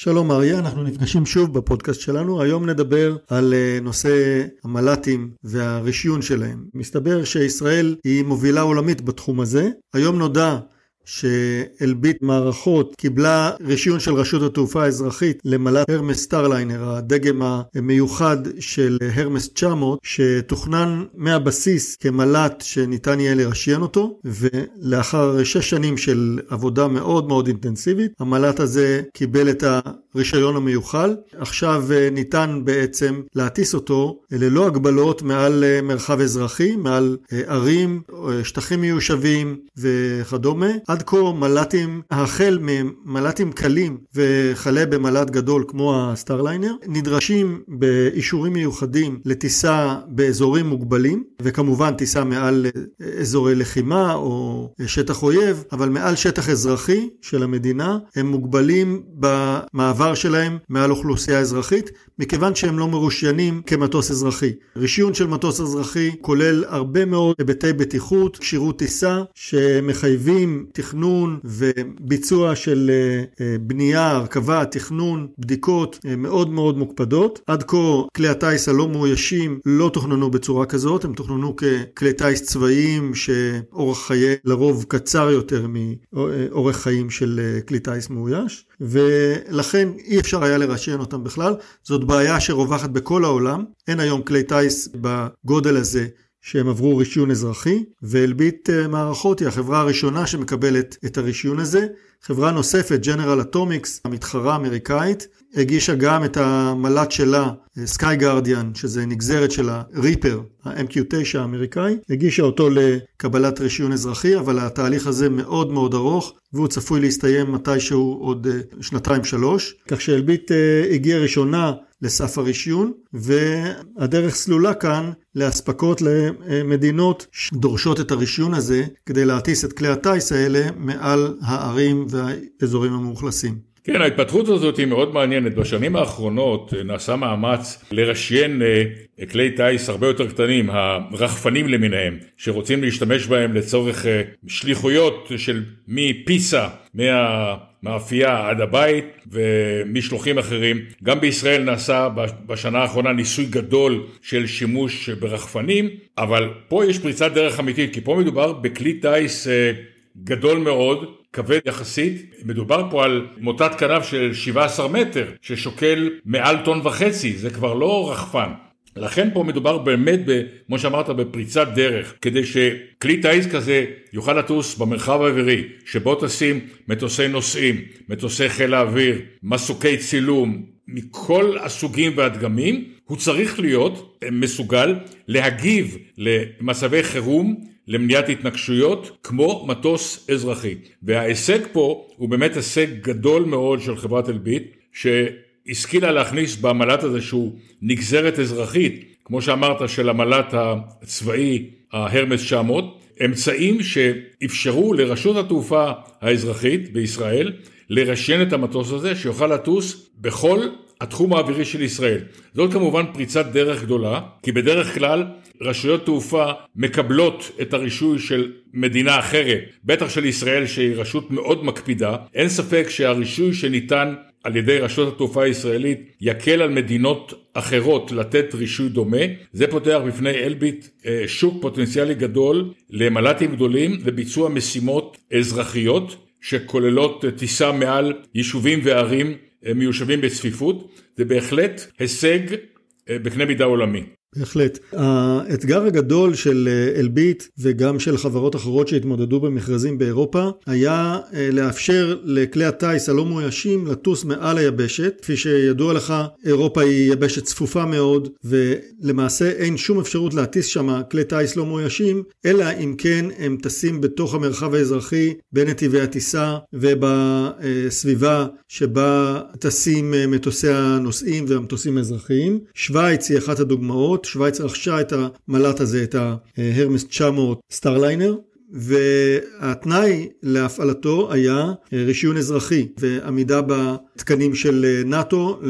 שלום אריה, אנחנו נפגשים שוב בפודקאסט שלנו. היום נדבר על אה, נושא המל"טים והרישיון שלהם. מסתבר שישראל היא מובילה עולמית בתחום הזה. היום נודע שאלביט מערכות קיבלה רישיון של רשות התעופה האזרחית למל"ט הרמס סטארליינר, הדגם המיוחד של הרמס 900, שתוכנן מהבסיס כמל"ט שניתן יהיה לרשיין אותו, ולאחר שש שנים של עבודה מאוד מאוד אינטנסיבית, המל"ט הזה קיבל את הרישיון המיוחל. עכשיו אה, ניתן בעצם להטיס אותו ללא הגבלות מעל אה, מרחב אזרחי, מעל אה, ערים, שטחים מיושבים וכדומה. כה מל"טים, החל ממל"טים קלים וכלה במל"ט גדול כמו הסטארליינר, נדרשים באישורים מיוחדים לטיסה באזורים מוגבלים, וכמובן טיסה מעל אזורי לחימה או שטח אויב, אבל מעל שטח אזרחי של המדינה, הם מוגבלים במעבר שלהם מעל אוכלוסייה אזרחית, מכיוון שהם לא מרושיינים כמטוס אזרחי. רישיון של מטוס אזרחי כולל הרבה מאוד היבטי בטיחות, כשירות טיסה, שמחייבים תכנון וביצוע של אה, אה, בנייה, הרכבה, תכנון, בדיקות אה, מאוד מאוד מוקפדות. עד כה כלי הטיס הלא מאוישים לא תוכננו בצורה כזאת, הם תוכננו ככלי טיס צבאיים שאורך חיי לרוב קצר יותר מאורך חיים של כלי טיס מאויש, ולכן אי אפשר היה לרשיין אותם בכלל. זאת בעיה שרווחת בכל העולם, אין היום כלי טיס בגודל הזה שהם עברו רישיון אזרחי, ואלביט אה, מערכות היא החברה הראשונה שמקבלת את הרישיון הזה. חברה נוספת, ג'נרל אטומיקס, המתחרה האמריקאית, הגישה גם את המל"ט שלה, סקאי גרדיאן, שזה נגזרת של הריפר, ה-MQ9 האמריקאי, הגישה אותו לקבלת רישיון אזרחי, אבל התהליך הזה מאוד מאוד ארוך, והוא צפוי להסתיים מתישהו עוד אה, שנתיים שלוש, כך שאלביט אה, הגיעה ראשונה לסף הרישיון, והדרך סלולה כאן לאספקות למדינות שדורשות את הרישיון הזה כדי להטיס את כלי הטיס האלה מעל הערים והאזורים המאוכלסים. כן, ההתפתחות הזאת היא מאוד מעניינת. בשנים האחרונות נעשה מאמץ לרשיין אה, כלי טיס הרבה יותר קטנים, הרחפנים למיניהם, שרוצים להשתמש בהם לצורך אה, שליחויות של מפיסה, מהמאפייה עד הבית ומשלוחים אחרים. גם בישראל נעשה בשנה האחרונה ניסוי גדול של שימוש ברחפנים, אבל פה יש פריצת דרך אמיתית, כי פה מדובר בכלי טיס אה, גדול מאוד, כבד יחסית, מדובר פה על מוטת כנף של 17 מטר, ששוקל מעל טון וחצי, זה כבר לא רחפן. לכן פה מדובר באמת, ב, כמו שאמרת, בפריצת דרך, כדי שכלי טיס כזה יוכל לטוס במרחב האווירי, שבו טסים מטוסי נוסעים, מטוסי חיל האוויר, מסוקי צילום, מכל הסוגים והדגמים, הוא צריך להיות מסוגל להגיב למצבי חירום למניעת התנגשויות כמו מטוס אזרחי. וההישג פה הוא באמת הישג גדול מאוד של חברת אלביט, שהשכילה להכניס במל"ט הזה שהוא נגזרת אזרחית, כמו שאמרת, של המל"ט הצבאי ההרמס 900, אמצעים שאפשרו לרשות התעופה האזרחית בישראל לרשיין את המטוס הזה שיוכל לטוס בכל התחום האווירי של ישראל. זאת כמובן פריצת דרך גדולה, כי בדרך כלל רשויות תעופה מקבלות את הרישוי של מדינה אחרת, בטח של ישראל שהיא רשות מאוד מקפידה, אין ספק שהרישוי שניתן על ידי רשות התעופה הישראלית יקל על מדינות אחרות לתת רישוי דומה. זה פותח בפני אלביט אה, שוק פוטנציאלי גדול למל"טים גדולים לביצוע משימות אזרחיות שכוללות טיסה מעל יישובים וערים אה, מיושבים בצפיפות. זה בהחלט הישג אה, בקנה מידה עולמי. בהחלט. האתגר הגדול של אה, אלביט וגם של חברות אחרות שהתמודדו במכרזים באירופה היה אה, לאפשר לכלי הטיס הלא מאוישים לטוס מעל היבשת. כפי שידוע לך, אירופה היא יבשת צפופה מאוד ולמעשה אין שום אפשרות להטיס שם כלי טיס לא מאוישים, אלא אם כן הם טסים בתוך המרחב האזרחי בנתיבי הטיסה ובסביבה שבה טסים אה, מטוסי הנוסעים והמטוסים האזרחיים. שווייץ היא אחת הדוגמאות. מל"ט, שווייץ רכשה את המל"ט הזה, את ההרמס 900 סטארליינר, והתנאי להפעלתו היה רישיון אזרחי ועמידה תקנים של נאט"ו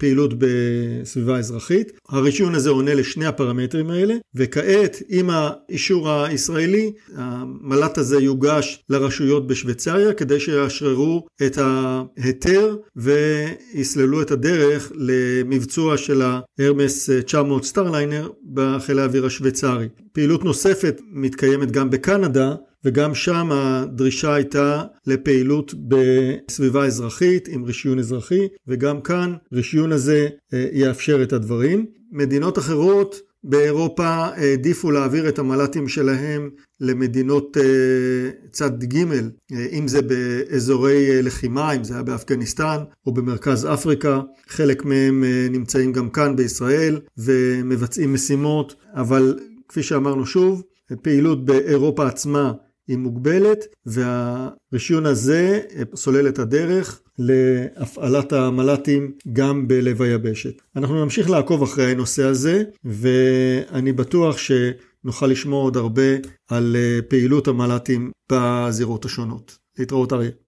לפעילות בסביבה אזרחית. הרישיון הזה עונה לשני הפרמטרים האלה, וכעת עם האישור הישראלי, המל"ט הזה יוגש לרשויות בשוויצריה כדי שיאשררו את ההיתר ויסללו את הדרך למבצוע של ההרמס 900 סטארליינר בחיל האוויר השוויצרי. פעילות נוספת מתקיימת גם בקנדה, וגם שם הדרישה הייתה לפעילות בסביבה אזרחית עם רישיון אזרחי, וגם כאן רישיון הזה אה, יאפשר את הדברים. מדינות אחרות באירופה העדיפו להעביר את המל"טים שלהם למדינות אה, צד ג', אה, אם זה באזורי לחימה, אם זה היה באפגניסטן או במרכז אפריקה. חלק מהם נמצאים גם כאן בישראל ומבצעים משימות, אבל כפי שאמרנו שוב, פעילות באירופה עצמה היא מוגבלת והרישיון הזה סולל את הדרך להפעלת המל"טים גם בלב היבשת. אנחנו נמשיך לעקוב אחרי הנושא הזה ואני בטוח שנוכל לשמוע עוד הרבה על פעילות המל"טים בזירות השונות. להתראות אריה.